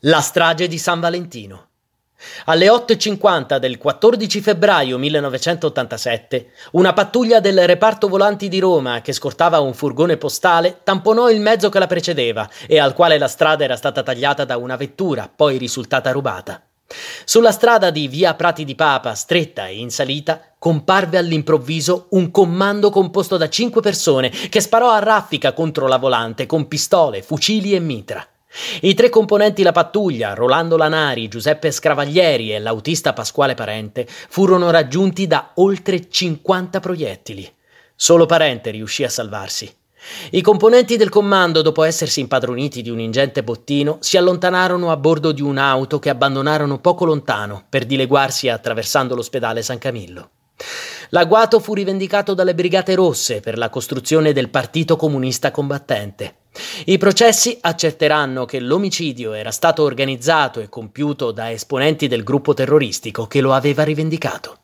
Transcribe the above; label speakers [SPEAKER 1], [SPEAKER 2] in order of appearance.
[SPEAKER 1] La strage di San Valentino. Alle 8.50 del 14 febbraio 1987, una pattuglia del reparto volanti di Roma che scortava un furgone postale tamponò il mezzo che la precedeva e al quale la strada era stata tagliata da una vettura, poi risultata rubata. Sulla strada di via Prati di Papa, stretta e in salita, comparve all'improvviso un comando composto da cinque persone che sparò a raffica contro la volante con pistole, fucili e mitra. I tre componenti la pattuglia, Rolando Lanari, Giuseppe Scravaglieri e l'autista Pasquale Parente, furono raggiunti da oltre 50 proiettili. Solo Parente riuscì a salvarsi. I componenti del comando, dopo essersi impadroniti di un ingente bottino, si allontanarono a bordo di un'auto che abbandonarono poco lontano per dileguarsi attraversando l'ospedale San Camillo. L'agguato fu rivendicato dalle Brigate Rosse per la costruzione del Partito Comunista Combattente. I processi accerteranno che l'omicidio era stato organizzato e compiuto da esponenti del gruppo terroristico che lo aveva rivendicato.